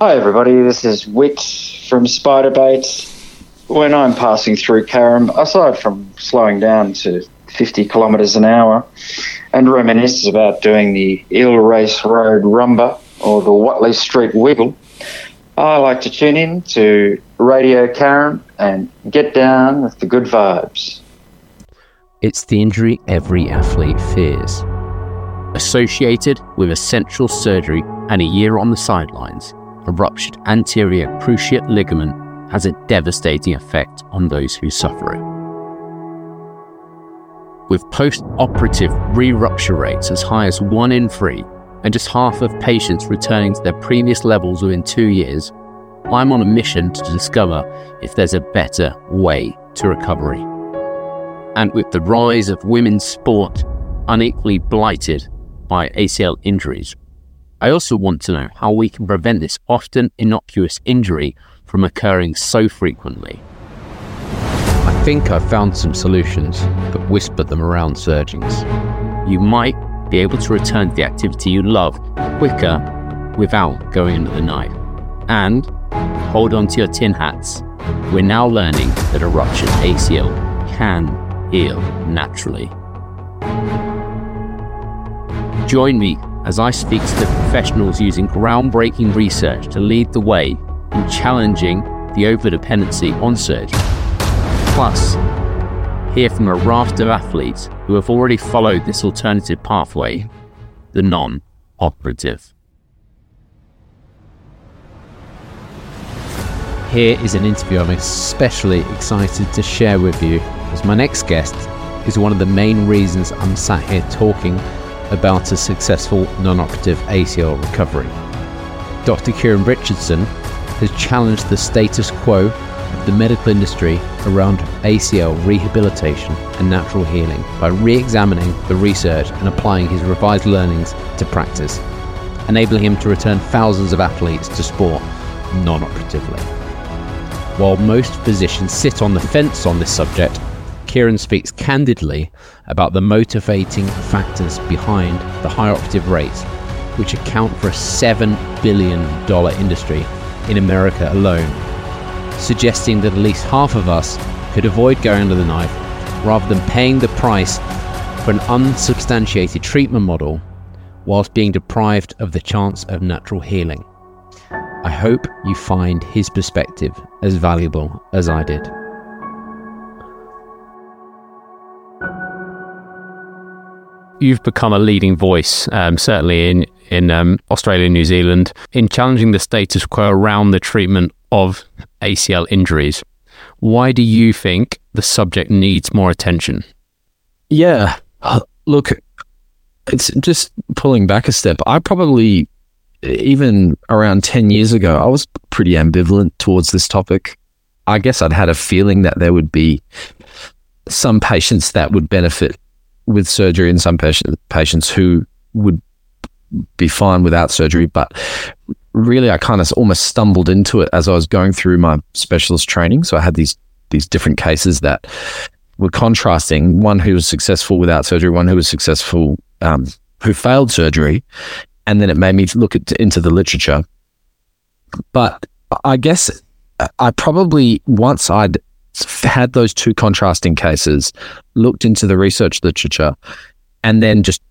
Hi, everybody. This is Whitt from Spiderbait. When I'm passing through Carrum, aside from slowing down to 50 kilometres an hour and reminisce about doing the Eel Race Road Rumba or the Watley Street Wiggle, I like to tune in to Radio Carrum and get down with the good vibes. It's the injury every athlete fears. Associated with essential surgery and a year on the sidelines, a ruptured anterior cruciate ligament has a devastating effect on those who suffer it. With post operative re rupture rates as high as 1 in 3 and just half of patients returning to their previous levels within two years, I'm on a mission to discover if there's a better way to recovery. And with the rise of women's sport unequally blighted by ACL injuries, I also want to know how we can prevent this often innocuous injury from occurring so frequently. I think I've found some solutions, but whisper them around surgeons. You might be able to return to the activity you love quicker without going under the knife. And hold on to your tin hats. We're now learning that a ruptured ACL can heal naturally. Join me as I speak to the professionals using groundbreaking research to lead the way in challenging the overdependency on surgery. Plus, hear from a raft of athletes who have already followed this alternative pathway, the non operative. Here is an interview I'm especially excited to share with you, as my next guest is one of the main reasons I'm sat here talking about a successful non operative ACL recovery. Dr. Kieran Richardson has challenged the status quo of the medical industry around ACL rehabilitation and natural healing by re examining the research and applying his revised learnings to practice, enabling him to return thousands of athletes to sport non operatively. While most physicians sit on the fence on this subject, Kieran speaks candidly about the motivating factors behind the high operative rates, which account for a $7 billion industry in America alone, suggesting that at least half of us could avoid going under the knife rather than paying the price for an unsubstantiated treatment model whilst being deprived of the chance of natural healing. I hope you find his perspective as valuable as I did. You've become a leading voice, um, certainly in in um, Australia and New Zealand, in challenging the status quo around the treatment of ACL injuries. Why do you think the subject needs more attention? Yeah, uh, look, it's just pulling back a step. I probably, even around 10 years ago, I was pretty ambivalent towards this topic. I guess I'd had a feeling that there would be some patients that would benefit with surgery in some patient, patients who would be fine without surgery. But really, I kind of almost stumbled into it as I was going through my specialist training. So I had these these different cases that were contrasting: one who was successful without surgery, one who was successful um, who failed surgery, and then it made me look at, into the literature. But I guess I probably once I'd had those two contrasting cases, looked into the research literature, and then just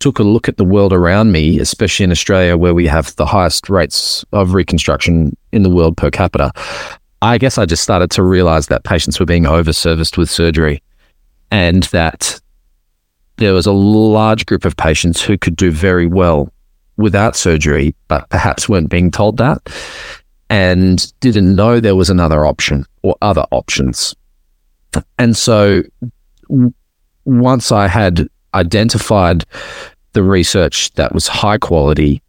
took a look at the world around me, especially in Australia, where we have the highest rates of reconstruction in the world per capita. I guess I just started to realize that patients were being overserviced with surgery and that there was a large group of patients who could do very well without surgery, but perhaps weren't being told that and didn't know there was another option or other options. And so once I had identified the research that was high quality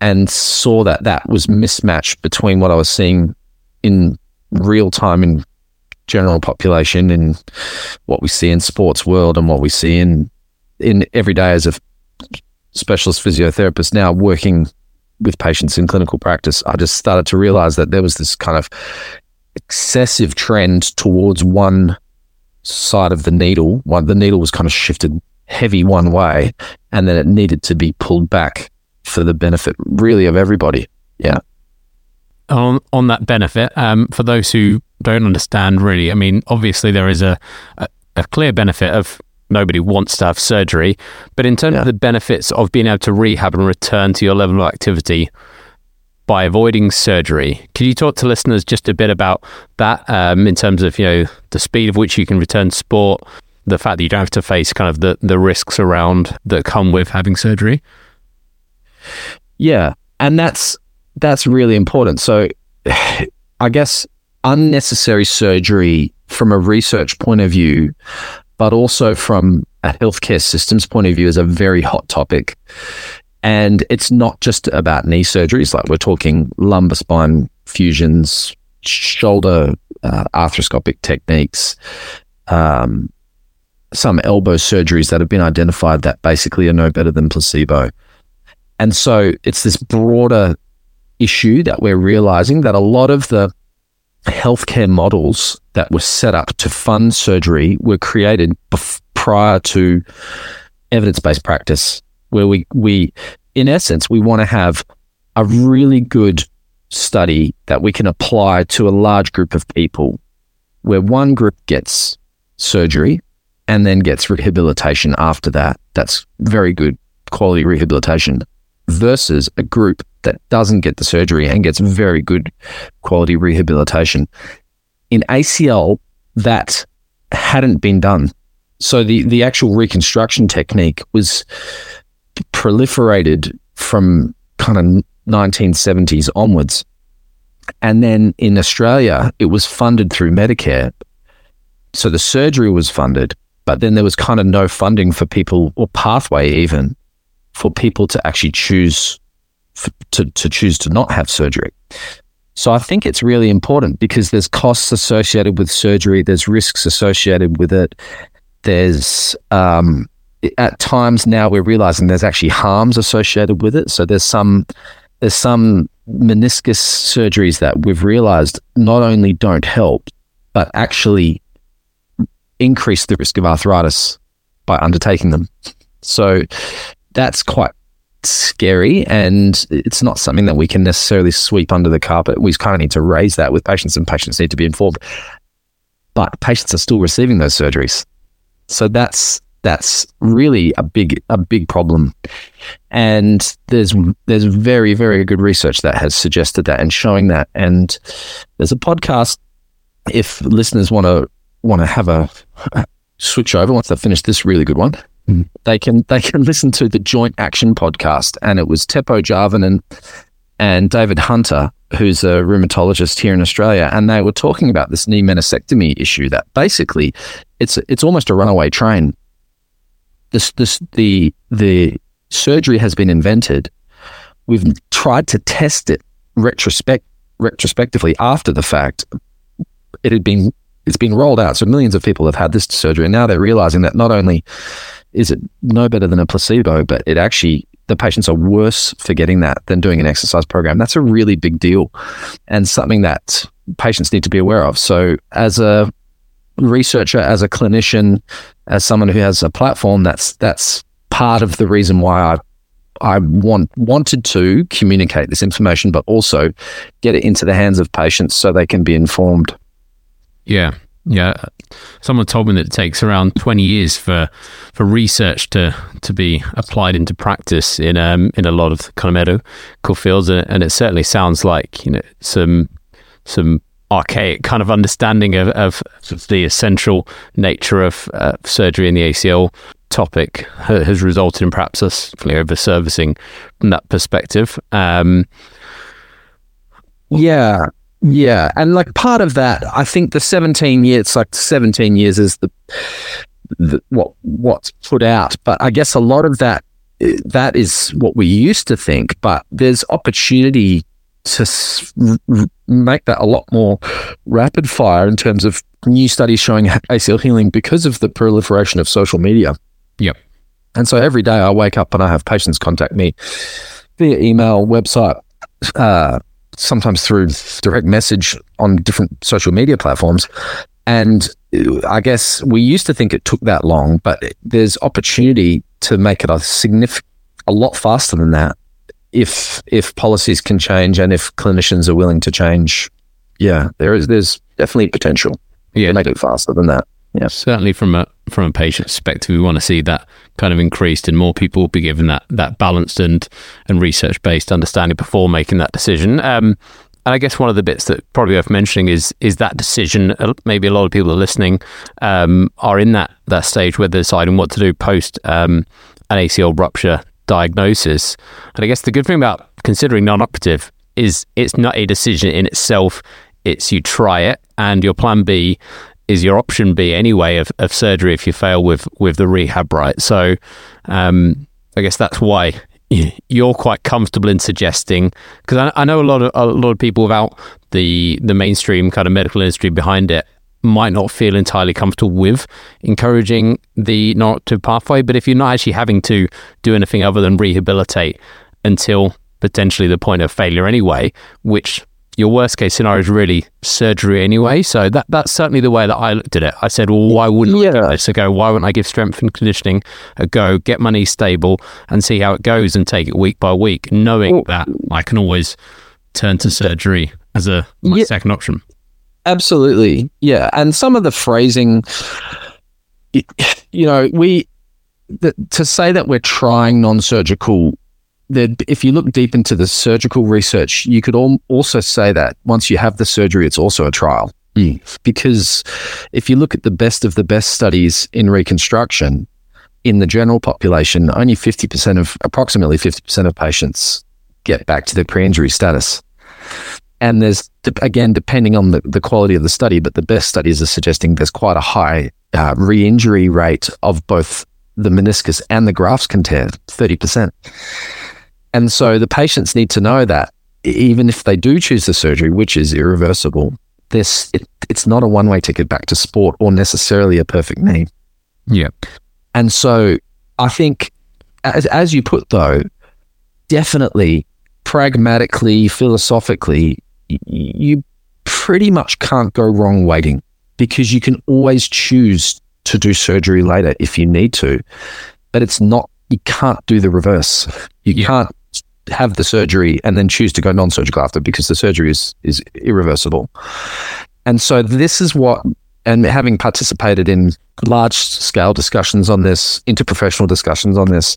and saw that that was mismatched between what I was seeing in real time in general population and what we see in sports world and what we see in in every day as a specialist physiotherapist now working with patients in clinical practice, I just started to realize that there was this kind of excessive trend towards one side of the needle. One, the needle was kind of shifted heavy one way, and then it needed to be pulled back for the benefit, really, of everybody. Yeah. on on that benefit, um, for those who don't understand, really, I mean, obviously there is a, a, a clear benefit of nobody wants to have surgery, but in terms Yeah. of the benefits of being able to rehab and return to your level of activity by avoiding surgery, can you talk to listeners just a bit about that um, in terms of you know the speed of which you can return to sport, the fact that you don't have to face kind of the the risks around that come with having surgery? Yeah, and that's that's really important. So, I guess unnecessary surgery from a research point of view, but also from a healthcare systems point of view, is a very hot topic. And it's not just about knee surgeries; like we're talking lumbar spine fusions, shoulder uh, arthroscopic techniques, um, some elbow surgeries that have been identified that basically are no better than placebo. And so it's this broader issue that we're realizing that a lot of the healthcare models that were set up to fund surgery were created bef- prior to evidence based practice, where we, we, in essence, we want to have a really good study that we can apply to a large group of people, where one group gets surgery and then gets rehabilitation after that. That's very good quality rehabilitation versus a group that doesn't get the surgery and gets very good quality rehabilitation. In ACL, that hadn't been done. So the, the actual reconstruction technique was proliferated from kind of 1970s onwards. And then in Australia, it was funded through Medicare. So the surgery was funded, but then there was kind of no funding for people or pathway even for people to actually choose f- to, to choose to not have surgery. So I think it's really important because there's costs associated with surgery, there's risks associated with it. There's um, at times now we're realizing there's actually harms associated with it. So there's some there's some meniscus surgeries that we've realized not only don't help, but actually increase the risk of arthritis by undertaking them. So that's quite scary and it's not something that we can necessarily sweep under the carpet. We kind of need to raise that with patients and patients need to be informed. But patients are still receiving those surgeries. So that's that's really a big a big problem. And there's there's very very good research that has suggested that and showing that and there's a podcast if listeners want to want to have a switch over once they finish this really good one they can they can listen to the Joint Action podcast, and it was Teppo Jarvinen and David Hunter, who's a rheumatologist here in Australia, and they were talking about this knee meniscectomy issue. That basically, it's it's almost a runaway train. This this the the surgery has been invented. We've tried to test it retrospect retrospectively after the fact. It had been it's been rolled out, so millions of people have had this surgery, and now they're realizing that not only is it no better than a placebo, but it actually the patients are worse for getting that than doing an exercise program. That's a really big deal and something that patients need to be aware of. So as a researcher, as a clinician, as someone who has a platform, that's that's part of the reason why I I want wanted to communicate this information, but also get it into the hands of patients so they can be informed. Yeah, yeah. Someone told me that it takes around twenty years for for research to to be applied into practice in um in a lot of medical fields, and, and it certainly sounds like you know some some archaic kind of understanding of, of the essential nature of uh, surgery in the ACL topic has resulted in perhaps us over servicing from that perspective. Um, Yeah, yeah, and like part of that, I think the seventeen years, it's like seventeen years is the, the what what's put out, but I guess a lot of that that is what we used to think, but there's opportunity to s- r- make that a lot more rapid fire in terms of new studies showing ACL healing because of the proliferation of social media. Yep. And so every day I wake up and I have patients contact me via email, website, uh, sometimes through direct message on different social media platforms. And uh, I guess we used to think it took that long, but there's opportunity to make it a significant, a lot faster than that if if policies can change and if clinicians are willing to change, yeah, there is there's definitely potential. Yeah, to make it faster than that. Yeah, certainly from a from a patient perspective, we want to see that kind of increased and more people will be given that that balanced and and research based understanding before making that decision. Um, and I guess one of the bits that probably worth mentioning is is that decision. Uh, maybe a lot of people are listening um, are in that that stage where they're deciding what to do post um, an ACL rupture diagnosis. And I guess the good thing about considering non-operative is it's not a decision in itself. It's you try it, and your plan B is your option B anyway of, of surgery if you fail with with the rehab right. So um, I guess that's why you're quite comfortable in suggesting because I, I, know a lot of a lot of people without the the mainstream kind of medical industry behind it might not feel entirely comfortable with encouraging the non-operative pathway. But if you're not actually having to do anything other than rehabilitate until potentially the point of failure anyway, which your worst case scenario is really surgery anyway. So that that's certainly the way that I looked at it. I said, well, why wouldn't yeah. I give go? Why wouldn't I give strength and conditioning a go, get money stable, and see how it goes, and take it week by week, knowing that I can always turn to surgery as a yeah. second option. Absolutely, yeah. And some of the phrasing, you know, we the, to say that we're trying non-surgical that if you look deep into the surgical research, you could al- also say that once you have the surgery, it's also a trial. Mm. Because if you look at the best of the best studies in reconstruction, in the general population, only 50% of, approximately 50% of patients get back to their pre injury status. And there's, again, depending on the, the quality of the study, but the best studies are suggesting there's quite a high uh, re injury rate of both the meniscus and the grafts can tear, 30%. And so the patients need to know that even if they do choose the surgery, which is irreversible, this it, it's not a one way ticket back to sport or necessarily a perfect knee. Yeah. And so I think, as, as you put though, definitely, pragmatically, philosophically, you pretty much can't go wrong waiting because you can always choose to do surgery later if you need to, but it's not, you can't do the reverse. You yeah. can't have the surgery and then choose to go non-surgical after because the surgery is is irreversible. And so this is what and having participated in large scale discussions on this, interprofessional discussions on this,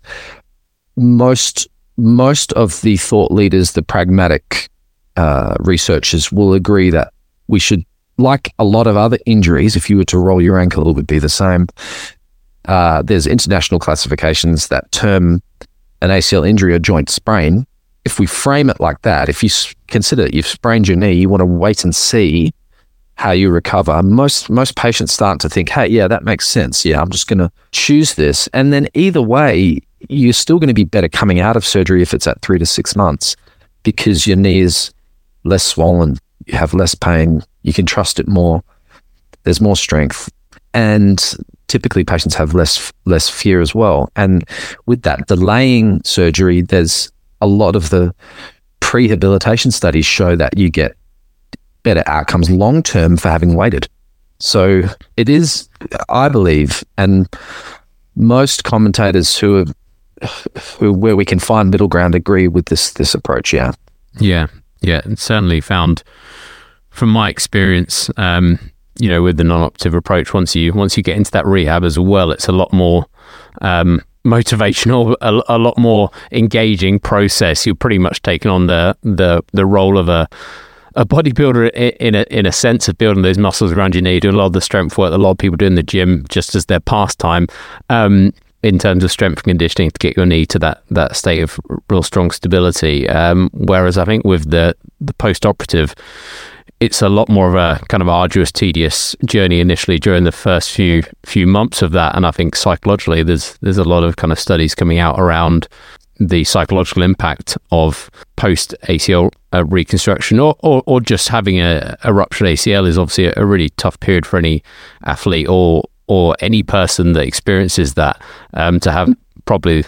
most most of the thought leaders, the pragmatic uh, researchers will agree that we should, like a lot of other injuries, if you were to roll your ankle, it would be the same. Uh, there's international classifications that term an ACL injury or joint sprain, if we frame it like that, if you consider you've sprained your knee, you want to wait and see how you recover. Most most patients start to think, "Hey, yeah, that makes sense. Yeah, I'm just going to choose this." And then either way, you're still going to be better coming out of surgery if it's at 3 to 6 months because your knee is less swollen, you have less pain, you can trust it more. There's more strength. And typically patients have less less fear as well. And with that delaying surgery, there's a lot of the prehabilitation studies show that you get better outcomes long term for having waited. So it is, I believe, and most commentators who have who where we can find middle ground agree with this this approach. Yeah, yeah, yeah. And certainly found from my experience, um, you know, with the non-operative approach, once you once you get into that rehab as well, it's a lot more um, motivational, a, a, lot more engaging process. You're pretty much taking on the the the role of a a bodybuilder in a in a sense of building those muscles around your knee, doing a lot of the strength work. That a lot of people do in the gym just as their pastime. Um, in terms of strength and conditioning to get your knee to that that state of real strong stability. Um, whereas I think with the the post operative, it's a lot more of a kind of arduous, tedious journey initially during the first few few months of that. And I think psychologically, there's there's a lot of kind of studies coming out around the psychological impact of post ACL uh, reconstruction or, or, or just having a, a ruptured ACL is obviously a, a really tough period for any athlete or or any person that experiences that um, to have probably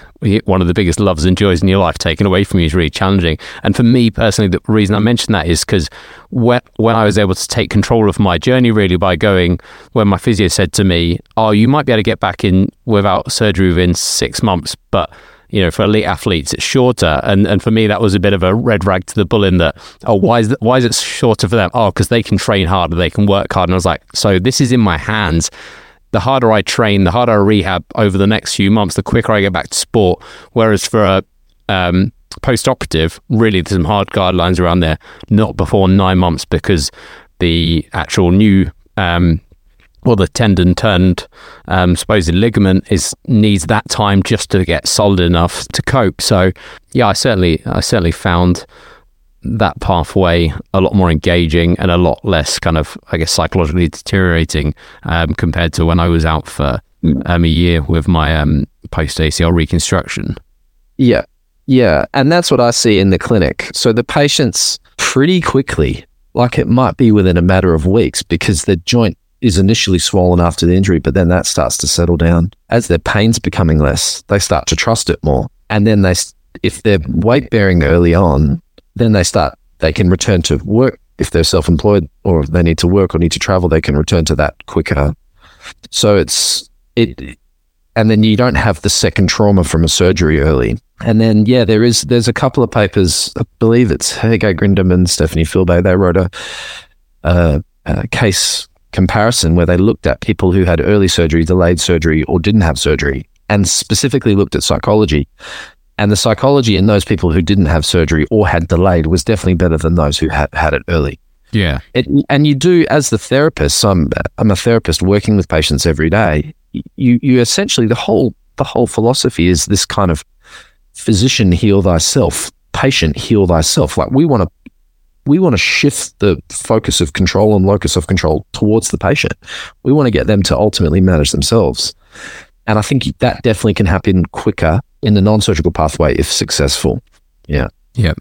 one of the biggest loves and joys in your life taken away from you is really challenging. And for me personally, the reason I mention that is because when, when I was able to take control of my journey really by going, when my physio said to me, Oh, you might be able to get back in without surgery within six months, but you know, for elite athletes, it's shorter. And and for me, that was a bit of a red rag to the bull in that, oh, why is, that, why is it shorter for them? Oh, because they can train harder, they can work hard. And I was like, so this is in my hands. The harder I train, the harder I rehab over the next few months, the quicker I get back to sport. Whereas for a um, post operative, really, there's some hard guidelines around there, not before nine months because the actual new um, well, the tendon turned um, supposed ligament is needs that time just to get solid enough to cope. So, yeah, I certainly I certainly found that pathway a lot more engaging and a lot less kind of I guess psychologically deteriorating um, compared to when I was out for um, a year with my um, post ACL reconstruction. Yeah, yeah, and that's what I see in the clinic. So the patients pretty quickly, like it might be within a matter of weeks, because the joint is initially swollen after the injury, but then that starts to settle down. As their pain's becoming less, they start to trust it more. And then they, if they're weight bearing early on, then they start, they can return to work. If they're self employed or if they need to work or need to travel, they can return to that quicker. So it's, it, and then you don't have the second trauma from a surgery early. And then, yeah, there is, there's a couple of papers, I believe it's Grindem and Stephanie Filbay. They wrote a, a, a case comparison where they looked at people who had early surgery, delayed surgery, or didn't have surgery, and specifically looked at psychology. And the psychology in those people who didn't have surgery or had delayed was definitely better than those who had, had it early. Yeah. It, and you do, as the therapist, I'm, I'm a therapist working with patients every day. You, you essentially, the whole, the whole philosophy is this kind of physician heal thyself, patient heal thyself. Like we want to we want to shift the focus of control and locus of control towards the patient. We want to get them to ultimately manage themselves. And I think that definitely can happen quicker in the non surgical pathway if successful. Yeah. Yeah.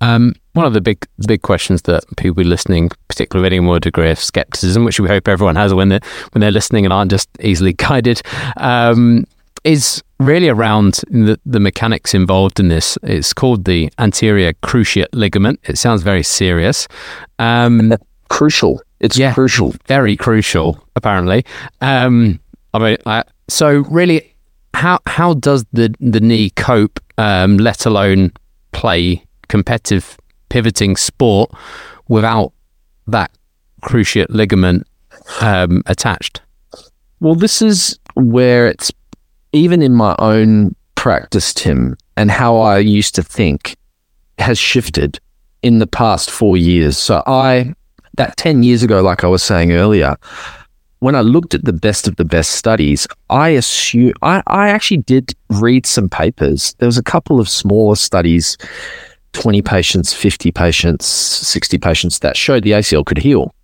Um, one of the big big questions that people be listening, particularly with any more degree of skepticism, which we hope everyone has when they're when they're listening and aren't just easily guided, um, is really around the, the mechanics involved in this. It's called the anterior cruciate ligament. It sounds very serious. Um, crucial. It's yeah, crucial. Very crucial, apparently. Um, I mean, I, so really, how how does the the knee cope, um, let alone play competitive pivoting sport without that cruciate ligament um, attached? Well, this is where it's even in my own practice, Tim, and how I used to think has shifted in the past four years. So I, that 10 years ago, like I was saying earlier, when I looked at the best of the best studies, I assume I, I actually did read some papers. There was a couple of smaller studies, 20 patients, 50 patients, 60 patients that showed the ACL could heal.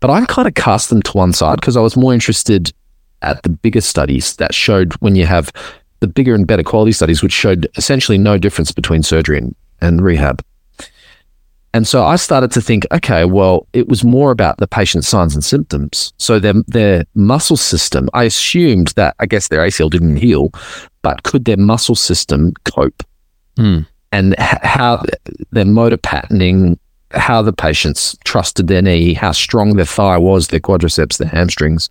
But I kind of cast them to one side because I was more interested at the bigger studies that showed when you have the bigger and better quality studies, which showed essentially no difference between surgery and, and rehab. And so I started to think, okay, well, it was more about the patient's signs and symptoms. So their their muscle system, I assumed that I guess their ACL didn't heal, but could their muscle system cope? Mm. And how their motor patterning, how the patients trusted their knee, how strong their thigh was, their quadriceps, their hamstrings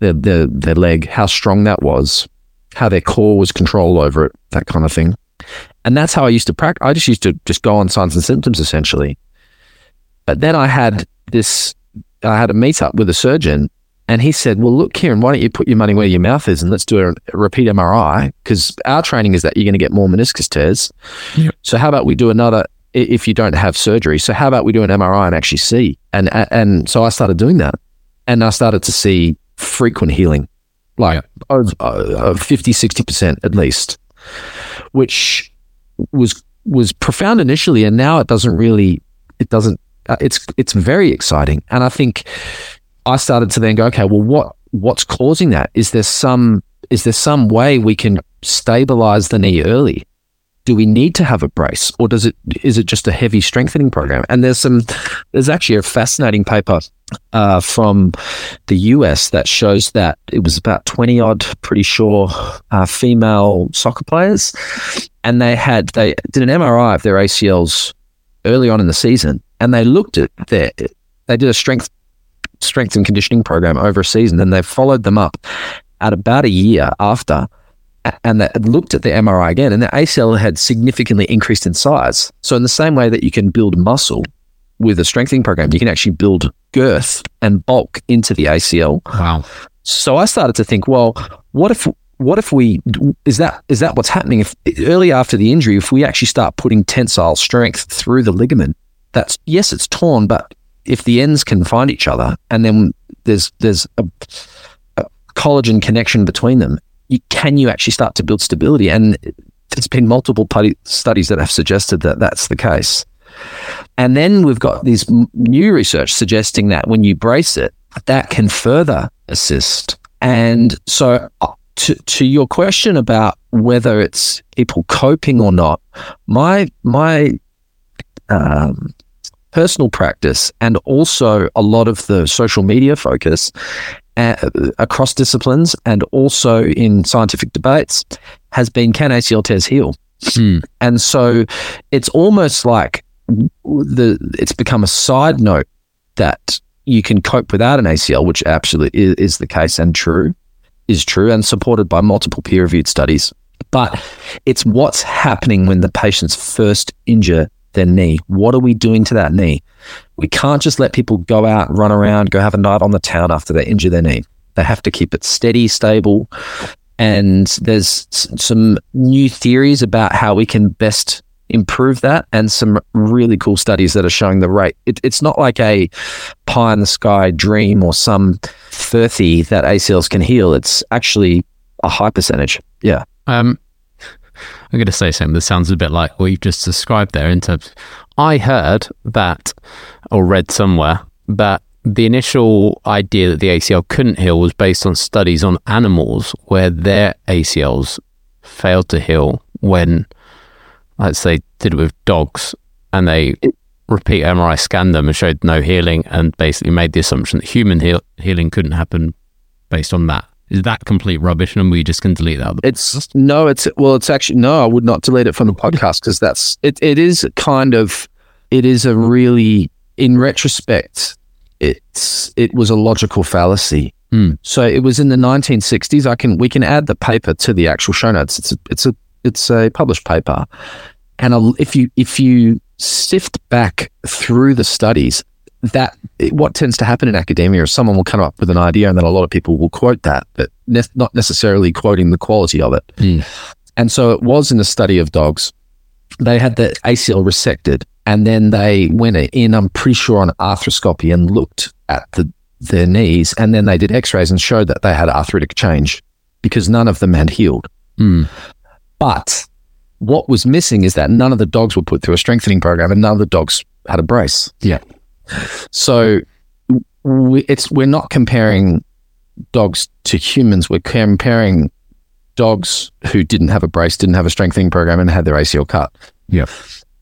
their, their, their leg, how strong that was, how their core was control over it, that kind of thing. And that's how I used to practice. I just used to just go on signs and symptoms essentially. But then I had this, I had a meetup with a surgeon and he said, well, look, Kieran, why don't you put your money where your mouth is and let's do a, a repeat MRI? Because our training is that you're going to get more meniscus tears. Yep. So how about we do another, if you don't have surgery? So how about we do an MRI and actually see? And, and so I started doing that and I started to see frequent healing, like uh, 50, 60% at least, which was was profound initially, and now it doesn't really, it doesn't. Uh, it's it's very exciting, and I think I started to then go, okay, well, what what's causing that? Is there some is there some way we can stabilize the knee early? Do we need to have a brace or does it is it just a heavy strengthening program? And there's some there's actually a fascinating paper uh, from the US that shows that it was about 20 odd pretty sure uh, female soccer players. And they had they did an MRI of their ACLs early on in the season and they looked at their they did a strength strength and conditioning program over a season and they followed them up at about a year after and that looked at the MRI again, and the ACL had significantly increased in size. So, in the same way that you can build muscle with a strengthening program, you can actually build girth and bulk into the ACL. Wow. So I started to think, well, what if what if we is that is that what's happening if early after the injury if we actually start putting tensile strength through the ligament that's yes it's torn but if the ends can find each other and then there's there's a, a collagen connection between them you can you actually start to build stability? And there's been multiple studies that have suggested that that's the case. And then we've got this new research suggesting that when you brace it that can further assist. And so uh, to, to your question about whether it's people coping or not, my my um, personal practice and also a lot of the social media focus across disciplines and also in scientific debates has been can ACL tears heal? Hmm. And so it's almost like the it's become a side note that you can cope without an ACL, which absolutely is, is the case and true, is true and supported by multiple peer reviewed studies. But it's what's happening when the patients first injure their knee. What are we doing to that knee? We can't just let people go out, run around, go have a night on the town after they injure their knee. They have to keep it steady, stable. And there's some new theories about how we can best improve that and some really cool studies that are showing the rate. It, it's not like a pie in the sky dream or some furthy that ACLs can heal. It's actually a high percentage. Yeah. Um, I'm going to say something that sounds a bit like what you've just described there. In terms, I heard that or read somewhere that the initial idea that the ACL couldn't heal was based on studies on animals where their ACLs failed to heal when, let's say, did it with dogs and they repeat MRI scanned them and showed no healing and basically made the assumption that human heal- healing couldn't happen based on that. Is that complete rubbish and we just can delete that? It's no, it's well, it's actually no. I would not delete it from the podcast because that's it. It is kind of, it is a really, in retrospect, it's it was a logical fallacy. Hmm. So it was in the 1960s. I can we can add the paper to the actual show notes. It's a, it's a it's a published paper, and a, if you if you sift back through the studies, that what tends to happen in academia is someone will come up with an idea and then a lot of people will quote that, but ne- not necessarily quoting the quality of it. Hmm. And so it was in a study of dogs. They had the ACL resected and then they went in, I'm pretty sure, on arthroscopy and looked at the, their knees. And then they did x rays and showed that they had arthritic change because none of them had healed. Hmm. But what was missing is that none of the dogs were put through a strengthening program and none of the dogs had a brace. Yeah. So we, it's we're not comparing dogs to humans. We're comparing dogs who didn't have a brace, didn't have a strengthening program, and had their ACL cut. Yeah.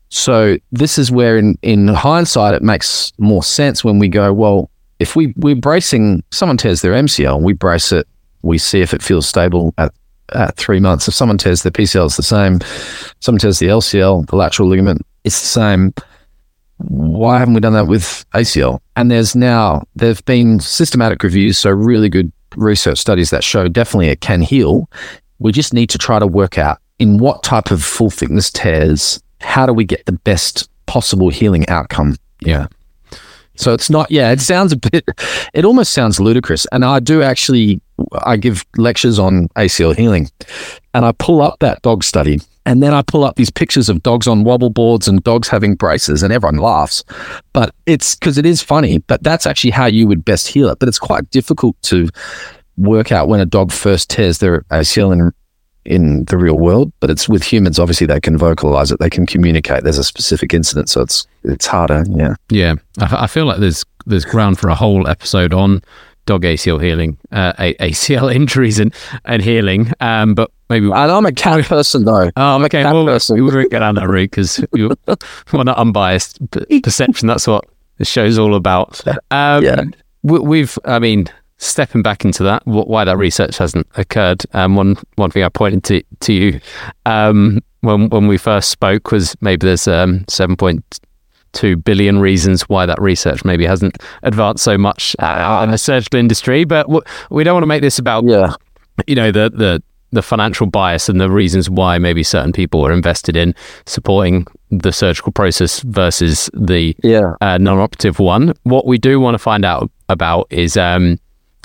So this is where, in in hindsight, it makes more sense when we go, well, if we we're bracing, someone tears their MCL, we brace it, we see if it feels stable at at three months. If someone tears their PCL, it's the same. Someone tears the LCL, the lateral ligament, it's the same. Why haven't we done that with ACL? And there's now there've been systematic reviews, so really good research studies that show definitely it can heal. We just need to try to work out in what type of full thickness tears, how do we get the best possible healing outcome? Yeah. So it's not, yeah, it sounds a bit, it almost sounds ludicrous. And I do actually, I give lectures on ACL healing and I pull up that dog study and then I pull up these pictures of dogs on wobble boards and dogs having braces and everyone laughs. But it's because it is funny, but that's actually how you would best heal it. But it's quite difficult to work out when a dog first tears their ACL in in the real world, but it's with humans. Obviously, they can vocalize it, they can communicate. There's a specific incident, so it's it's harder. Yeah, Yeah, I, I feel like there's there's ground for a whole episode on dog ACL healing, uh, ACL injuries and and healing. Um, but maybe. and I'm a cat person though. Oh, okay. Well, person. we won't get down that route because we want an unbiased perception. That's what the show's all about. Um, Yeah. we, we've, I mean, stepping back into that, wh- why that research hasn't occurred. Um, one one thing I pointed to to you um, when when we first spoke was maybe there's um, seven point two billion reasons why that research maybe hasn't advanced so much uh, in the surgical industry. But w- we don't want to make this about Yeah, you know the the the financial bias and the reasons why maybe certain people are invested in supporting the surgical process versus the Yeah. uh, non-operative one. What we do want to find out about is um,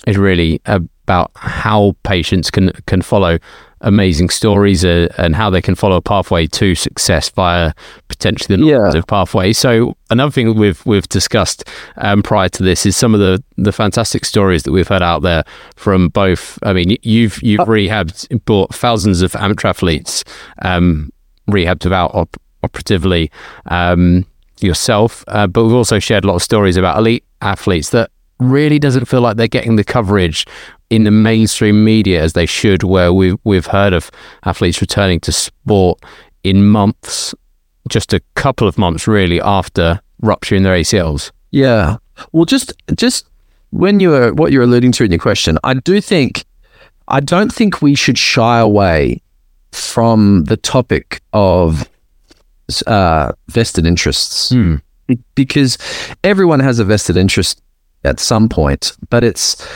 is really about how patients can can follow amazing stories uh, and how they can follow a pathway to success via potentially the Yeah. pathway. So another thing we've we've discussed um, prior to this is some of the the fantastic stories that we've heard out there from both. I mean, you've you've rehabbed brought thousands of amateur athletes um, rehabbed without op- operatively um, yourself, uh, but we've also shared a lot of stories about elite athletes that really doesn't feel like they're getting the coverage in the mainstream media as they should. Where we've we've heard of athletes returning to sport in months, just a couple of months really after rupturing their ACLs. Yeah. Well, just just when you were what you're alluding to in your question, I do think I don't think we should shy away from the topic of uh, vested interests Hmm. Because everyone has a vested interest at some point, but it's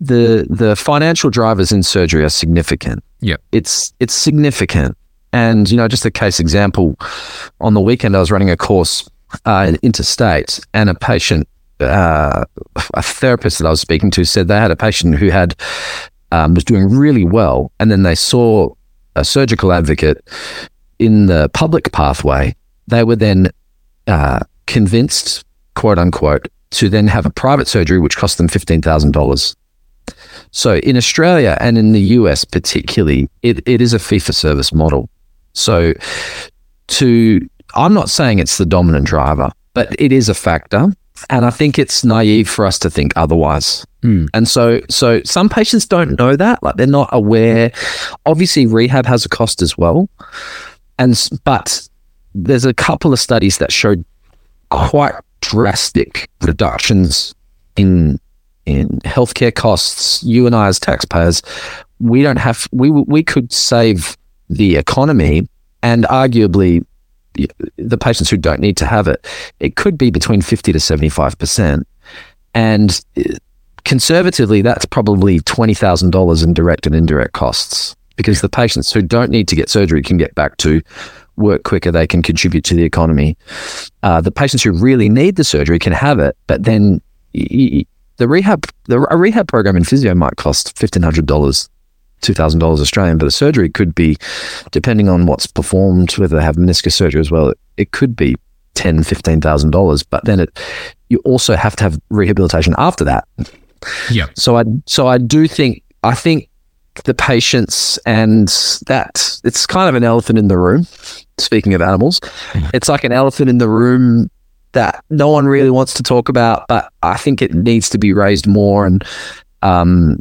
the the financial drivers in surgery are significant. Yeah. It's it's significant. And you know, just a case example, on the weekend I was running a course uh, interstate, and a patient, uh, a therapist that I was speaking to, said they had a patient who had um, was doing really well, and then they saw a surgical advocate in the public pathway. They were then uh, convinced, quote unquote, to then have a private surgery, which cost them fifteen thousand dollars. So in Australia and in the US particularly, it, it is a fee for service model. So to I'm not saying it's the dominant driver, but it is a factor. And I think it's naive for us to think otherwise. Hmm. And so so some patients don't know that, like they're not aware. Obviously rehab has a cost as well. And but there's a couple of studies that showed quite drastic reductions in in healthcare costs. You and I, as taxpayers, we don't have we we could save the economy and arguably the- patients who don't need to have it. It could be between fifty to seventy five percent, and conservatively, that's probably twenty thousand dollars in direct and indirect costs because the patients who don't need to get surgery can get back to work quicker. They can contribute to the economy. Uh, the patients who really need the surgery can have it, but then y- the rehab, the a rehab program in physio might cost fifteen hundred dollars, two thousand dollars Australian, but a surgery could be, depending on what's performed, whether they have meniscus surgery as well, it, it could be ten, fifteen thousand dollars. But then it, you also have to have rehabilitation after that. Yeah. So I, so I do think, I think the patients and that it's kind of an elephant in the room. Speaking of animals, it's like an elephant in the room that no one really wants to talk about, but I think it needs to be raised more. And um,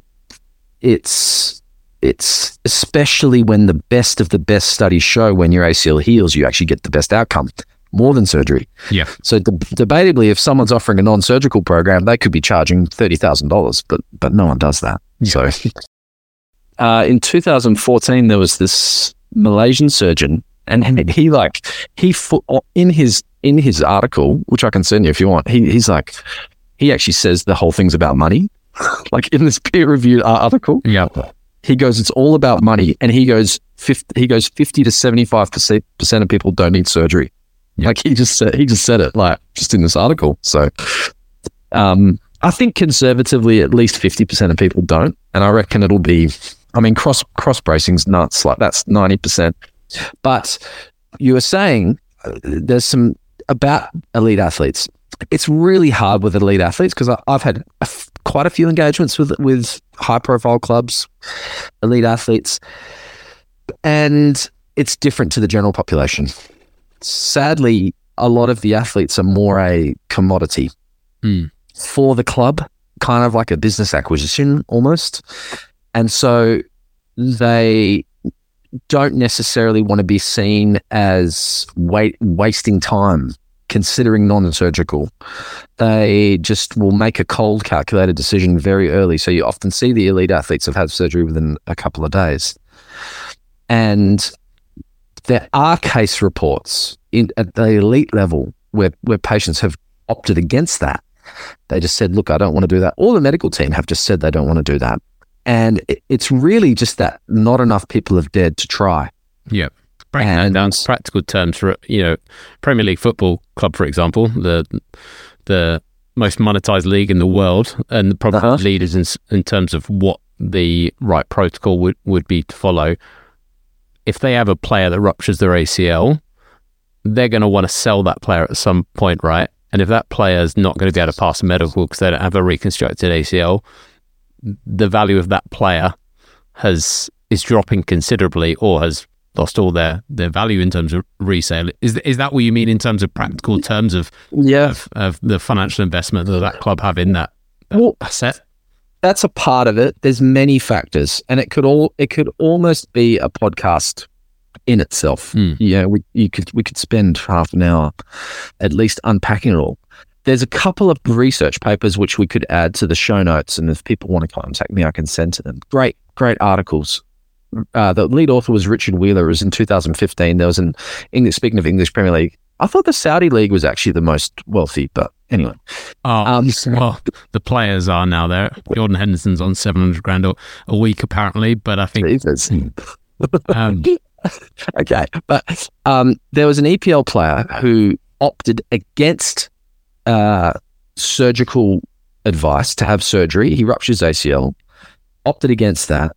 it's it's especially when the best of the best studies show when your ACL heals, you actually get the best outcome, more than surgery. Yeah. So deb debatably, if someone's offering a non-surgical program, they could be charging thirty thousand dollars, but but no one does that. So, uh, in 2014, there was this Malaysian surgeon, and he- he like he in his in his article, which I can send you if you want. He he's like he actually says the whole thing's about money, like in this peer-reviewed uh, article Yeah. he goes, it's all about money. And he goes, 50, he goes, 50 to 75% of people don't need surgery. Yeah. Like he just said, he just said it like just in this article. So, um, I think conservatively, at least 50% of people don't. And I reckon it'll be, I mean, cross, cross bracing's nuts. Like that's 90%. But you were saying uh, there's some about elite athletes. It's really hard with elite athletes because I've had a f- quite a few engagements with with high profile clubs, elite athletes, and it's different to the general population. Sadly, a lot of the athletes are more a commodity Hmm. for the club, kind of like a business acquisition almost. And so they don't necessarily want to be seen as wait, wasting time considering non-surgical. They just will make a cold calculated decision very early. So you often see the elite athletes have had surgery within a couple of days. And there are case reports in, at the elite level where, where patients have opted against that. They just said, look, I don't want to do that. Or the medical team have just said they don't want to do that. And it, it's really just that not enough people have dared to try. Yep. Breaking that And- down practical terms for you know Premier League football club, for example, the the most monetized league in the world, and probably Uh-huh. leaders in in terms of what the right protocol would would be to follow. If they have a player that ruptures their ACL, they're going to want to sell that player at some point, right? And if that player is not going to be able to pass a medical because they don't have a reconstructed ACL, the value of that player has is dropping considerably or has lost all their, their value in terms of resale. Is is that what you mean in terms of practical terms of Yeah. of, of the financial investment that that club have in that, that Well, asset? that's a part of it. There's many factors, and it could all it could almost be a podcast in itself. Mm. Yeah, we you could we could spend half an hour at least unpacking it all. There's a couple of research papers which we could add to the show notes, and if people want to contact me, I can send to them. Great, great articles. Uh, the lead author was Richard Weiler. It was in 2015. There was an English. Speaking of English Premier League, I thought the Saudi league was actually the most wealthy, but anyway. Oh, Um, well, the players are now there. Jordan Henderson's on 700 grand a, a week, apparently, but I think Jesus. um, okay, but um, there was an EPL player who opted against uh, surgical advice to have surgery. He ruptures ACL, opted against that.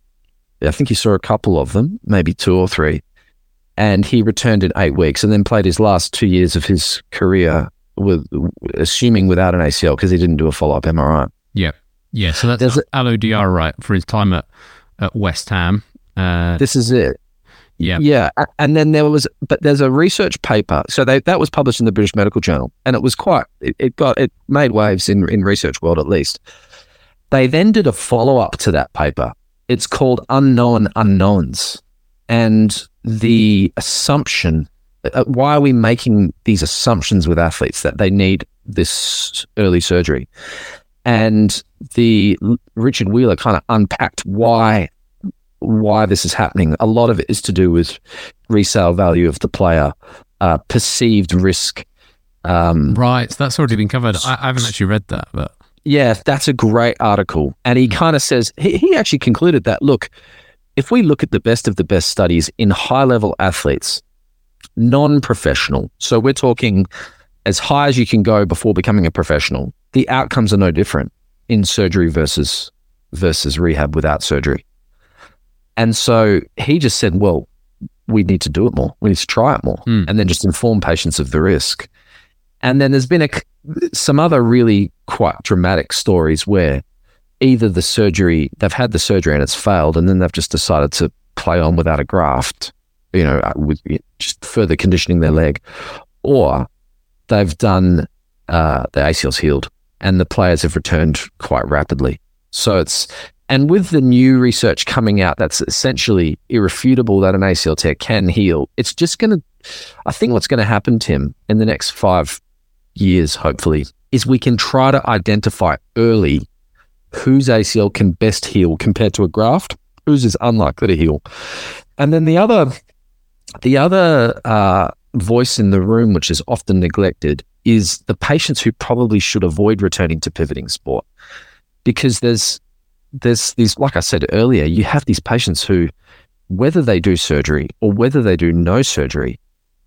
I think he saw a couple of them, maybe two or three, and he returned in eight weeks, and then played his last two years of his career with assuming without an ACL because he didn't do a follow up MRI. yeah. Yeah, so that's There's a- Alou Diarra, right, for his time at, at West Ham. Uh, This is it. Yeah. Yeah, and then there was, but there's a research paper. So they, that was published in the British Medical Journal, and it was quite. It, it got it made waves in in research world at least. They then did a follow up to that paper. It's called Unknown Unknowns, and the assumption. Uh, why are we making these assumptions with athletes that they need this early surgery? And the Richard Weiler kind of unpacked why why this is happening. A lot of it is to do with resale value of the player, uh, perceived risk. Um, Right, that's already been covered. I, I haven't actually read that, but yeah, that's a great article. And he kind of says, he, he actually concluded that look, if we look at the best of the best studies in high level athletes, non professional, so we're talking as high as you can go before becoming a professional, the outcomes are no different in surgery versus versus rehab without surgery. And so he just said, well, we need to do it more. We need to try it more Hmm. and then just inform patients of the risk. And then there's been a, some other really quite dramatic stories where either the surgery, they've had the surgery and it's failed, and then they've just decided to play on without a graft, you know, uh, with just further conditioning their leg, or they've done, uh, the ACL's healed and the players have returned quite rapidly. So it's, and with the new research coming out that's essentially irrefutable that an ACL tear can heal, it's just going to, I think what's going to happen, Tim, in the next five years, hopefully, is we can try to identify early whose ACL can best heal compared to a graft, whose is unlikely to heal. And then the other, the other uh, voice in the room, which is often neglected, is the patients who probably should avoid returning to pivoting sport, because there's there's these, like I said earlier, you have these patients who, whether they do surgery or whether they do no surgery,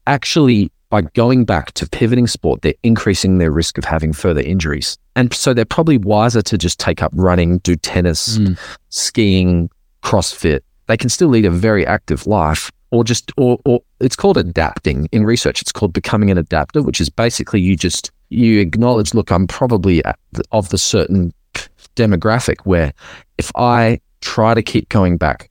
actually by going back to pivoting sport, they're increasing their risk of having further injuries. And so they're probably wiser to just take up running, do tennis, Mm. skiing, CrossFit. They can still lead a very active life or just, or, or it's called adapting in research. It's called becoming an adapter, which is basically you just, you acknowledge, look, I'm probably of the certain demographic where if I try to keep going back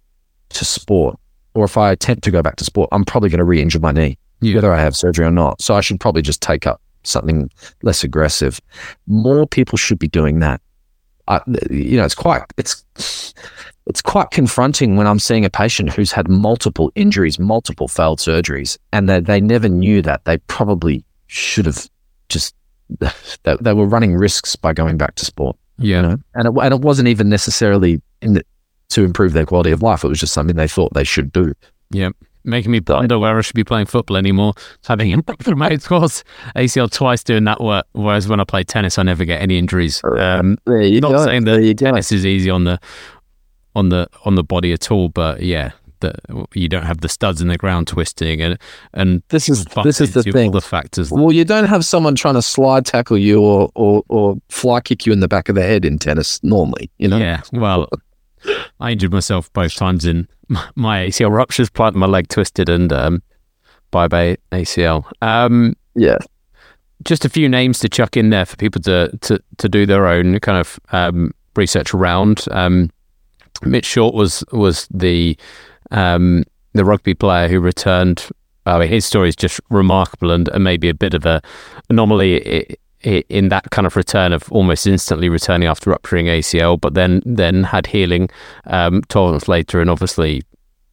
to sport or if I attempt to go back to sport, I'm probably going to re injure my knee Yeah. whether I have surgery or not. So I should probably just take up something less aggressive. More people should be doing that. I, you know, it's quite it's it's quite confronting when I'm seeing a patient who's had multiple injuries, multiple failed surgeries, and they they never knew that. They probably should have just they, they were running risks by going back to sport. Yeah. You know, and it, and it wasn't even necessarily in the, to improve their quality of life. It was just something they thought they should do. Yeah. Making me wonder where I should be playing football anymore. Having a ruptured course ACL twice doing that work, whereas when I play tennis, I never get any injuries. Um, not saying There you that go. tennis is easy on the on the on the body at all. But yeah, that you don't have the studs in the ground twisting and and this is this is the thing. the factors. Well, you don't have someone trying to slide tackle you or, or, or fly kick you in the back of the head in tennis normally, you know? Yeah, well, I injured myself both times in my ACL ruptures, planted my leg twisted, and um, bye bye ACL. Um, Yeah. just a few names to chuck in there for people to to, to do their own kind of um, research around. Um, Mitch Short was was the um, the rugby player who returned. I mean, his story is just remarkable and, and maybe a bit of a anomaly in that kind of return of almost instantly returning after rupturing ACL, but then then had healing um, 12 months later, and obviously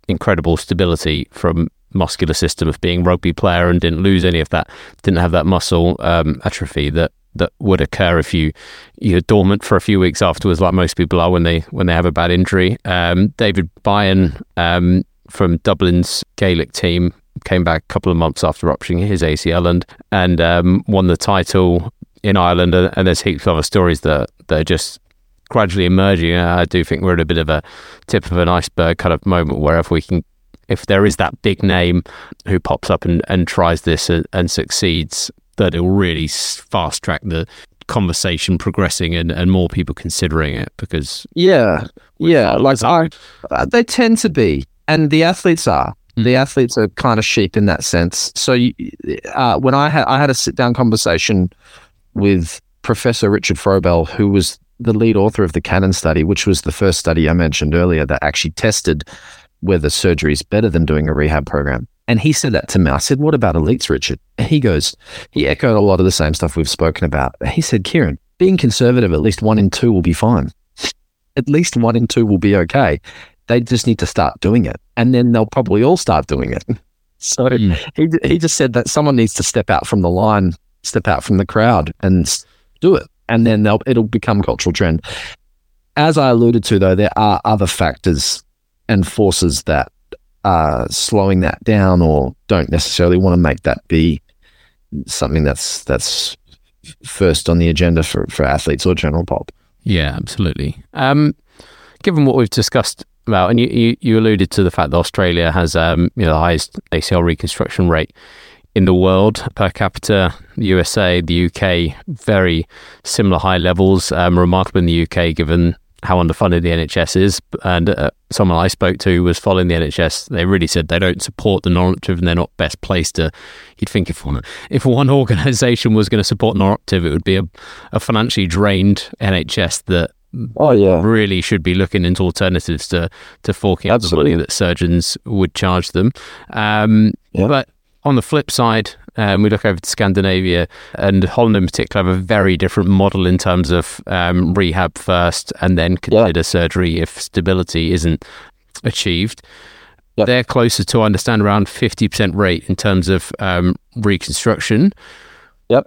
incredible stability from muscular system of being rugby player and didn't lose any of that, didn't have that muscle um, atrophy that that would occur if you you're dormant for a few weeks afterwards, like most people are when they when they have a bad injury. Um, David Byrne um, from Dublin's Gaelic team came back a couple of months after rupturing his ACL and and um, won the title in Ireland. And, there's heaps of other stories that that are just gradually emerging. I do think we're at a bit of a tip of an iceberg kind of moment where if we can, if there is that big name who pops up and, and tries this and, and succeeds, that it'll really fast track the conversation progressing and, and more people considering it because Yeah. Yeah. Like I, uh, they tend to be, and the athletes are. The athletes are kind of sheep in that sense. So you, uh, when I had I had a sit down conversation with Professor Richard Frobell, who was the lead author of the KANON study, which was the first study I mentioned earlier that actually tested whether surgery is better than doing a rehab program. And he said that to me. I said, "What about elites, Richard?" He goes, he echoed a lot of the same stuff we've spoken about. He said, "Kieran, being conservative, at least one in two will be fine. At least one in two will be okay. They just need to start doing it, and then they'll probably all start doing it." So Mm. he he just said that someone needs to step out from the line, step out from the crowd, and do it, and then they'll, it'll become cultural trend. As I alluded to, though, there are other factors and forces that are slowing that down, or don't necessarily want to make that be something that's that's first on the agenda for, for athletes or general pop. Yeah, absolutely. Um, given what we've discussed about, and you, you, you alluded to the fact that Australia has um, you know the highest ACL reconstruction rate in the world per capita. The USA, the UK, very similar high levels. Um, remarkable in the UK, given how underfunded the NHS is. And uh, someone I spoke to was following the NHS. They really said they don't support the non-operative, and they're not best placed to. You'd think if one if one organisation was going to support non-operative, it would be a, a financially drained NHS that Oh yeah, really should be looking into alternatives to to forking out the money Absolutely. that surgeons would charge them. Um, Yeah. But on the flip side, um, we look over to Scandinavia and Holland in particular have a very different model in terms of um, rehab first and then consider surgery if stability isn't achieved. Yeah. They're closer to, I understand, around 50% rate in terms of um, reconstruction. Yep.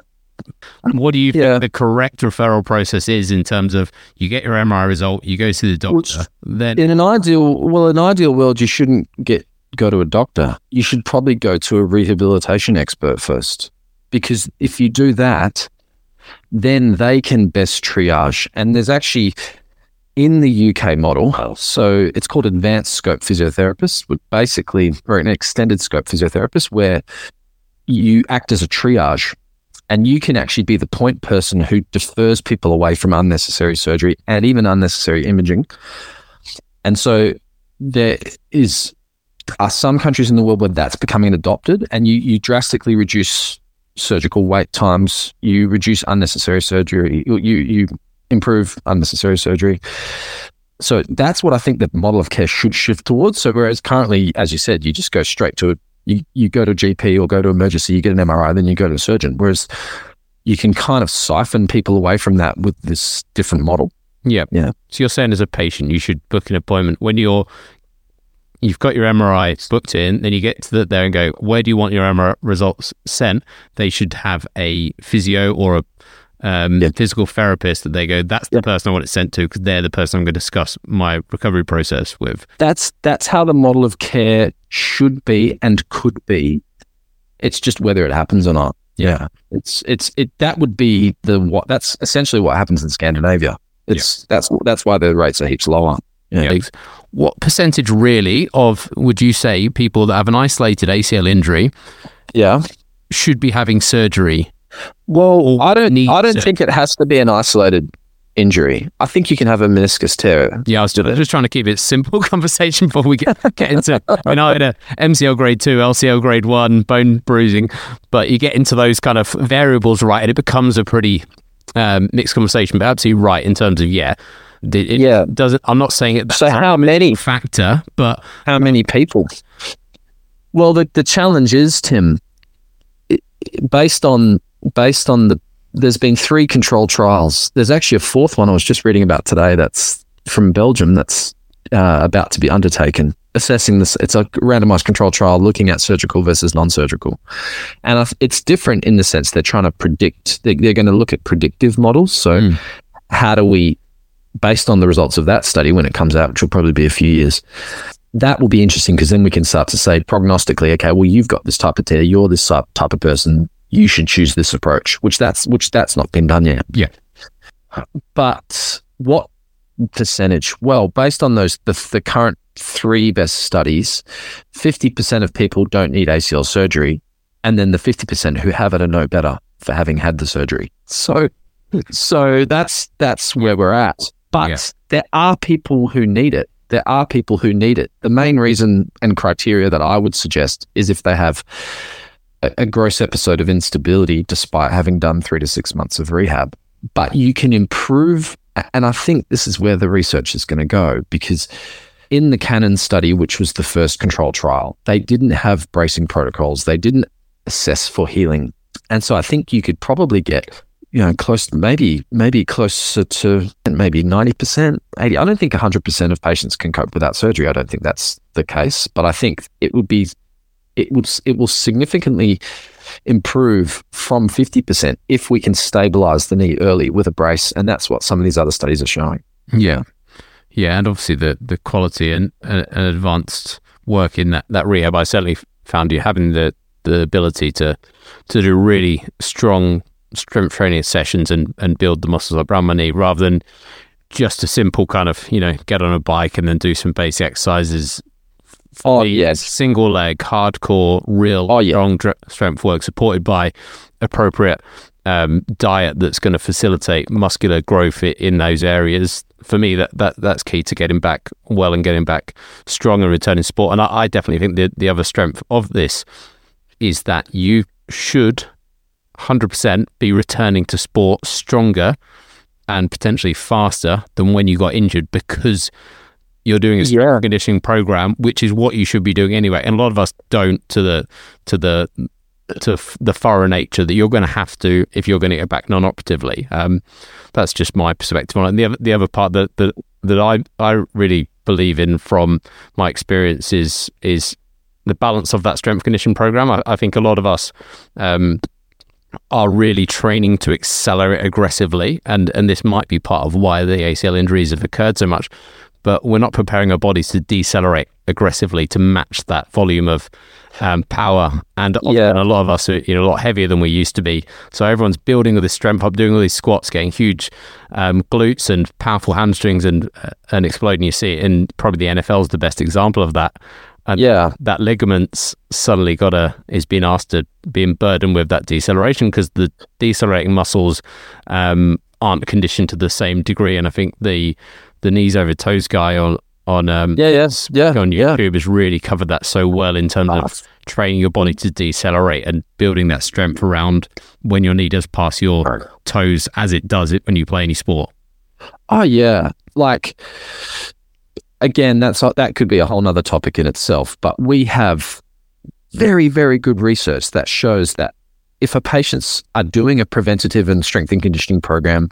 What do you Yeah. think the correct referral process is in terms of you get your MRI result, you go to the Which- doctor, then in an ideal well, in an ideal world, you shouldn't get go to a doctor. You should probably go to a rehabilitation expert first, because if you do that, then they can best triage. And there's actually in the UK model, so it's called advanced scope physiotherapist, but basically, or an extended scope physiotherapist, where you act as a triage. And you can actually be the point person who defers people away from unnecessary surgery and even unnecessary imaging. And so there is are some countries in the world where that's becoming adopted, and you you drastically reduce surgical wait times, you reduce unnecessary surgery, you you, improve unnecessary surgery. So that's what I think the model of care should shift towards. So whereas currently, as you said, you just go straight to a you, you go to a GP or go to emergency, you get an MRI, then you go to a surgeon. Whereas you can kind of siphon people away from that with this different model. Yeah. Yeah. So you're saying as a patient, you should book an appointment when you're you've got your MRI booked in, then you get to the, there and go, where do you want your MRI results sent? They should have a physio or a um, Yeah. physical therapist that they go, that's the Yeah. person I want it sent to because they're the person I'm going to discuss my recovery process with. that's that's how the model of care should be and could be. It's just whether it happens or not. Yeah, it's it's it. That would be the what. That's essentially what happens in Scandinavia. It's that's that's why the rates are heaps lower. Yeah. What percentage really of would you say people that have an isolated ACL injury Yeah. should be having surgery? Well, I don't need I don't to- think it has to be an isolated injury. I think you can have a meniscus tear. Yeah, I was just, just trying to keep it simple conversation before we get, get into. I know I had a MCL grade two, LCL grade one, bone bruising, but you get into those kind of variables, right, and it becomes a pretty um, mixed conversation. But absolutely right in terms of yeah, it, it Yeah. doesn't. I'm not saying it. So how many factor, but how many people? Well, the, the challenge is Tim, it- based on based on the there's been three control trials. There's actually a fourth one I was just reading about today. That's from Belgium. That's uh, about to be undertaken, assessing this. It's a randomized control trial looking at surgical versus non-surgical, and it's different in the sense they're trying to predict. They, they're going to look at predictive models. So, Mm. how do we, based on the results of that study when it comes out, which will probably be a few years, that will be interesting because then we can start to say prognostically, okay, well, you've got this type of tear, you're this type of person, you should choose this approach, which that's which that's not been done yet. Yeah. But what percentage? Well, based on those the, the current three best studies, fifty percent of people don't need ACL surgery, and then the fifty percent who have it are no better for having had the surgery. So, hmm. so that's that's where we're at. But Yeah. there are people who need it. There are people who need it. The main reason and criteria that I would suggest is if they have a, a gross episode of instability despite having done three to six months of rehab. But you can improve. And I think this is where the research is going to go because in the KANON study, which was the first control trial, they didn't have bracing protocols. They didn't assess for healing. And so I think you could probably get, you know, close, maybe, maybe closer to maybe 90%, 80. I don't think 100% of patients can cope without surgery. I don't think that's the case, but I think it would be, it would, it will significantly improve from 50% if we can stabilize the knee early with a brace. And that's what some of these other studies are showing. Yeah, yeah, and obviously the the quality and, and, advanced work in that, that rehab, I certainly found you having the the ability to to do really strong strength training sessions and and build the muscles up around my knee rather than just a simple kind of you know get on a bike and then do some basic exercises. Oh, yes. single leg, hardcore, real Oh, yeah. strong dr- strength work supported by appropriate um, diet that's going to facilitate muscular growth in those areas. For me, that, that that's key to getting back well and getting back strong and returning sport. And I, I definitely think the the other strength of this is that you should 100% be returning to sport stronger and potentially faster than when you got injured because you're doing a strength Yeah. conditioning program, which is what you should be doing anyway. And a lot of us don't to the to the to f- the thorough nature that you're going to have to if you're going to get back non-operatively. Um, that's just my perspective on it. And the other the other part that that that I I really believe in from my experience is is the balance of that strength conditioning program. I, I think a lot of us um, are really training to accelerate aggressively, and and this might be part of why the ACL injuries have occurred so much. But we're not preparing our bodies to decelerate aggressively to match that volume of um, power, and Yeah. a lot of us are you know a lot heavier than we used to be. So everyone's building all this strength up, doing all these squats, getting huge um, glutes and powerful hamstrings, and uh, and exploding. You see, it, and probably the NFL is the best example of that. And Yeah. that ligaments suddenly got a is being asked to being burdened with that deceleration because the decelerating muscles um, aren't conditioned to the same degree. And I think the the knees over toes guy on on um, Yeah. Yes. Yeah. on Yeah. YouTube has really covered that so well in terms Ah, of training your body to decelerate and building that strength around when your knee does pass your toes as it does it when you play any sport. Oh yeah, like again, that's that could be a whole other topic in itself. But we have very, very good research that shows that if a patients are doing a preventative and strength and conditioning program,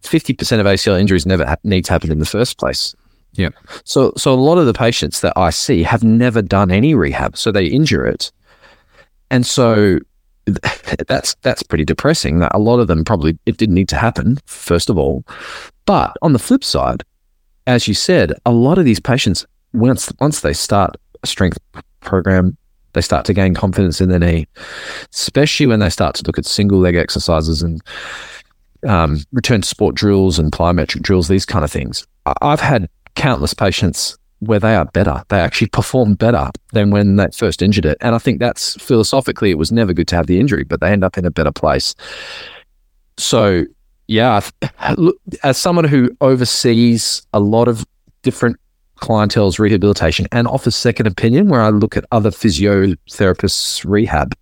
fifty percent of ACL injuries never ha- need to happen in the first place. Yeah. So, so a lot of the patients that I see have never done any rehab, so they injure it, and so that's that's pretty depressing. That a lot of them probably it didn't need to happen first of all, but on the flip side, as you said, a lot of these patients once once they start a strength program, they start to gain confidence in their knee, especially when they start to look at single leg exercises and um, return to sport drills and plyometric drills, these kind of things. I've had countless patients where they are better. They actually perform better than when they first injured it. And I think that's philosophically, it was never good to have the injury, but they end up in a better place. So, yeah, as someone who oversees a lot of different clientele's rehabilitation and offers second opinion, where I look at other physiotherapists' rehab,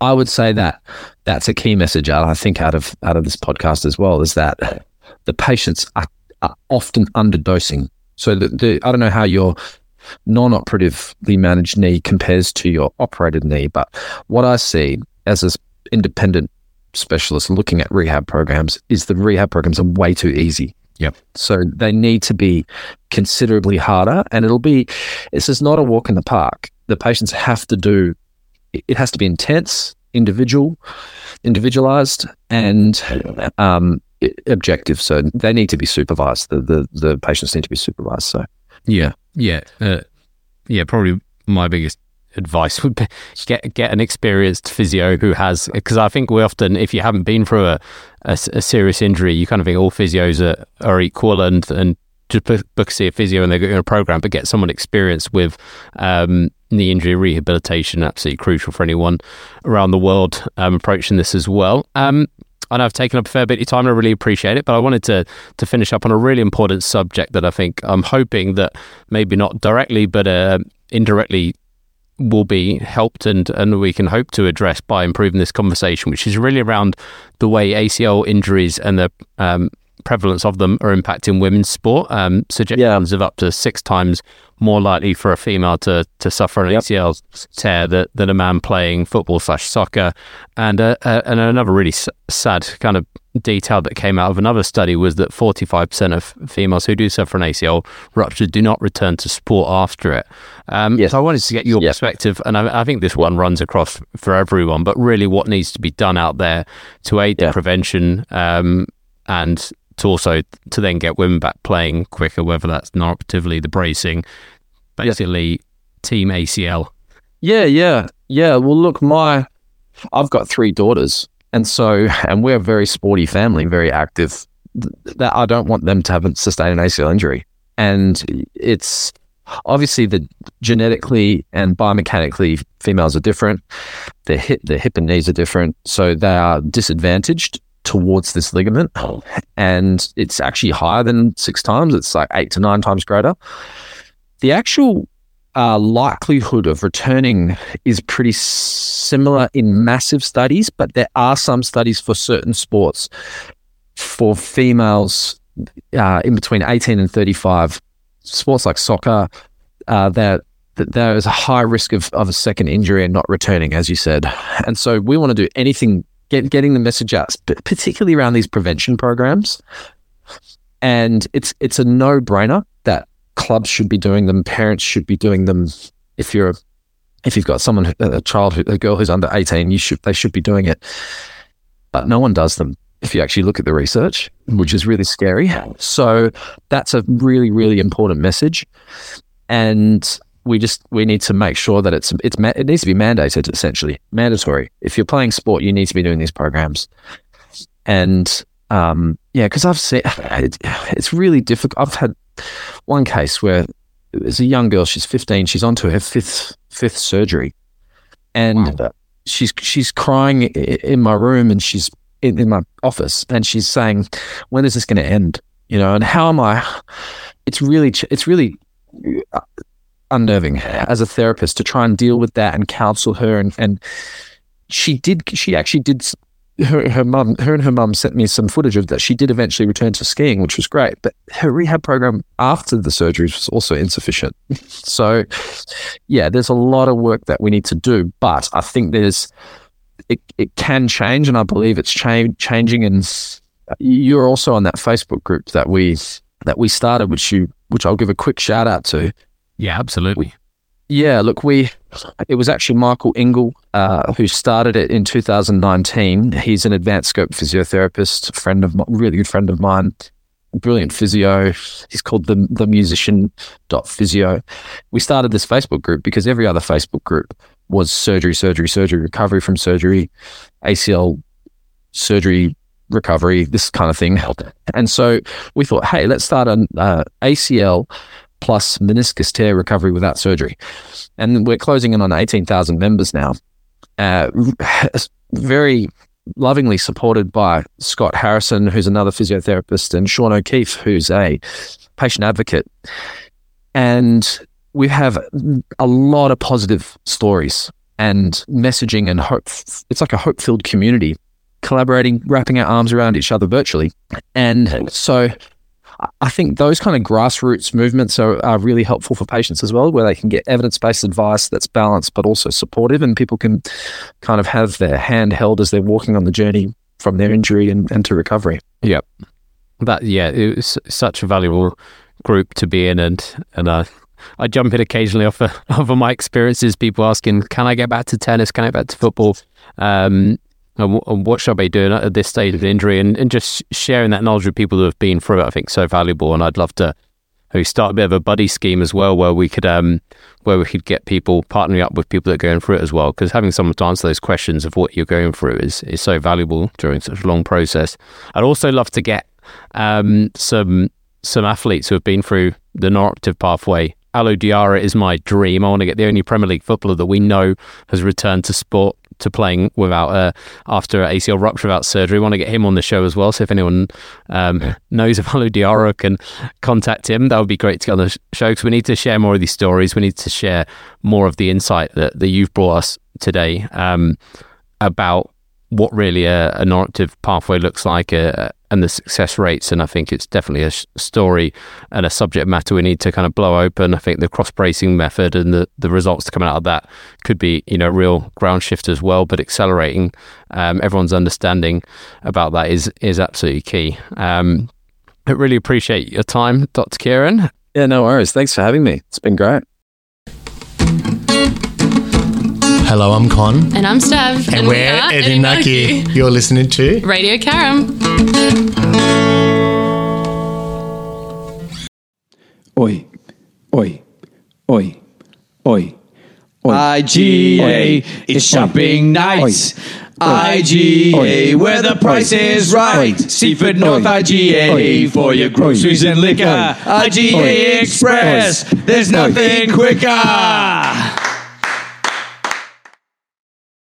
I would say that that's a key message I think out of out of this podcast as well is that the patients are, are often underdosing. So the, the I don't know how your non-operatively managed knee compares to your operated knee, but what I see as an independent specialist looking at rehab programs is the rehab programs are way too easy. Yep. So they need to be considerably harder, and it'll be. This is not a walk in the park. The patients have to do. It has to be intense, individual, individualized, and um, objective. So they need to be supervised. The, the the patients need to be supervised. So yeah, yeah, uh, yeah. Probably my biggest advice would be get get an experienced physio who has because I think we often if you haven't been through a, a, a serious injury you kind of think all physios are, are equal and and to book see a physio and they're going a program but get someone experienced with um, knee injury rehabilitation absolutely crucial for anyone around the world um, approaching this as well. Um, I know I've taken up a fair bit of time and I really appreciate it, but I wanted to to finish up on a really important subject that I think I'm hoping that maybe not directly but uh, indirectly will be helped and, and we can hope to address by improving this conversation, which is really around the way ACL injuries and the um, prevalence of them are impacting women's sport. Um, suggestions yeah. of up to six times more likely for a female to to suffer an yep. ACL tear than, than a man playing football slash soccer. And uh, uh, and another really s- sad kind of detail that came out of another study was that 45% of females who do suffer an ACL rupture do not return to sport after it. Um, yes. So I wanted to get your yes. perspective, and I, I, think this one runs across for everyone, but really what needs to be done out there to aid yeah. the prevention um, and to also to then get women back playing quicker, whether that's non-operatively the bracing, basically team ACL. Yeah, yeah, yeah. Well, look, my I've got three daughters, and so and we're a very sporty family, very active. That I don't want them to have a sustained ACL injury, and it's obviously the genetically and biomechanically females are different. Their hip, their hip and knees are different, so they are disadvantaged towards this ligament. And it's actually higher than six times, it's like eight to nine times greater. The actual uh, likelihood of returning is pretty similar in massive studies, but there are some studies for certain sports for females uh, in between 18 and 35, sports like soccer, uh, that there is a high risk of, of a second injury and not returning, as you said. And so we want to do anything get, getting the message out, particularly around these prevention programs. And it's it's a no brainer that clubs should be doing them, parents should be doing them. If you're if you've got someone a child a girl who's under 18 you should they should be doing it but no one does them if you actually look at the research which is really scary so that's a really really important message and we just we need to make sure that it's it's it needs to be mandated essentially mandatory. If you're playing sport, you need to be doing these programs, and um, yeah, because I've seen it, it's really difficult. I've had one case where there's a young girl. She's 15. She's onto her fifth fifth surgery, and wow. she's she's crying in my room, and she's in, in my office, and she's saying, "When is this going to end?" You know, and how am I? It's really it's really uh, unnerving as a therapist to try and deal with that and counsel her and, and she did she actually did her her mum her and her mum sent me some footage of that. She did eventually return to skiing which was great but her rehab program after the surgeries was also insufficient. So yeah there's a lot of work that we need to do but i think there's it, it can change and i believe it's cha- changing and you're also on that facebook group that we that we started which you which i'll give a quick shout out to. Yeah, absolutely. Yeah, look, we it was actually Michael Engel uh, who started it in 2019. He's an advanced scope physiotherapist, friend of really good friend of mine, brilliant physio. He's called the the musician dot physio. We started this Facebook group because every other Facebook group was surgery, surgery, surgery, recovery from surgery, ACL surgery recovery, this kind of thing. And so we thought, hey, let's start an uh, ACL plus meniscus tear recovery without surgery. And we're closing in on 18,000 members now. Uh, very lovingly supported by Scott Harrison, who's another physiotherapist, and Sean O'Keefe, who's a patient advocate. And we have a lot of positive stories and messaging and hope. It's like a hope filled community collaborating, wrapping our arms around each other virtually. And so I think those kind of grassroots movements are, are really helpful for patients as well, where they can get evidence based advice that's balanced but also supportive, and people can kind of have their hand held as they're walking on the journey from their injury and, and to recovery. Yep. That, yeah, it was such a valuable group to be in, and, and uh, I jump in occasionally off of, off of my experiences. People asking, "Can I get back to tennis? Can I get back to football?" Um, and, and what should I be doing at this stage of the injury? And, and just sharing that knowledge with people who have been through it, I think, so valuable. And I'd love to start a bit of a buddy scheme as well, where we could um, where we could get people partnering up with people that are going through it as well. Because having someone to answer those questions of what you're going through is is so valuable during such a long process. I'd also love to get um, some some athletes who have been through the non-operative pathway Alou Diarra is my dream. I want to get the only Premier League footballer that we know has returned to sport to playing without uh, after ACL rupture without surgery. I want to get him on the show as well. So if anyone um, knows of Alou Diarra can contact him, that would be great to get on the show because we need to share more of these stories. We need to share more of the insight that, that you've brought us today um, about what really a, a non-operative pathway looks like uh, and the success rates. And I think it's definitely a sh- story and a subject matter we need to kind of blow open. I think the cross bracing method and the, the results coming out of that could be, you know, real ground shift as well, but accelerating um, everyone's understanding about that is, is absolutely key. Um, I really appreciate your time, Dr. Kieran. Yeah, no worries. Thanks for having me. It's been great. Hello, I'm Con. And I'm Stev. And, we're Edinaki. You're listening to Radio Karam. Oi, oi, oi, oi. Oi. IGA, it's shopping night. IGA, where the price is right. Seaford North IGA for your groceries and liquor. IGA Express, there's nothing quicker.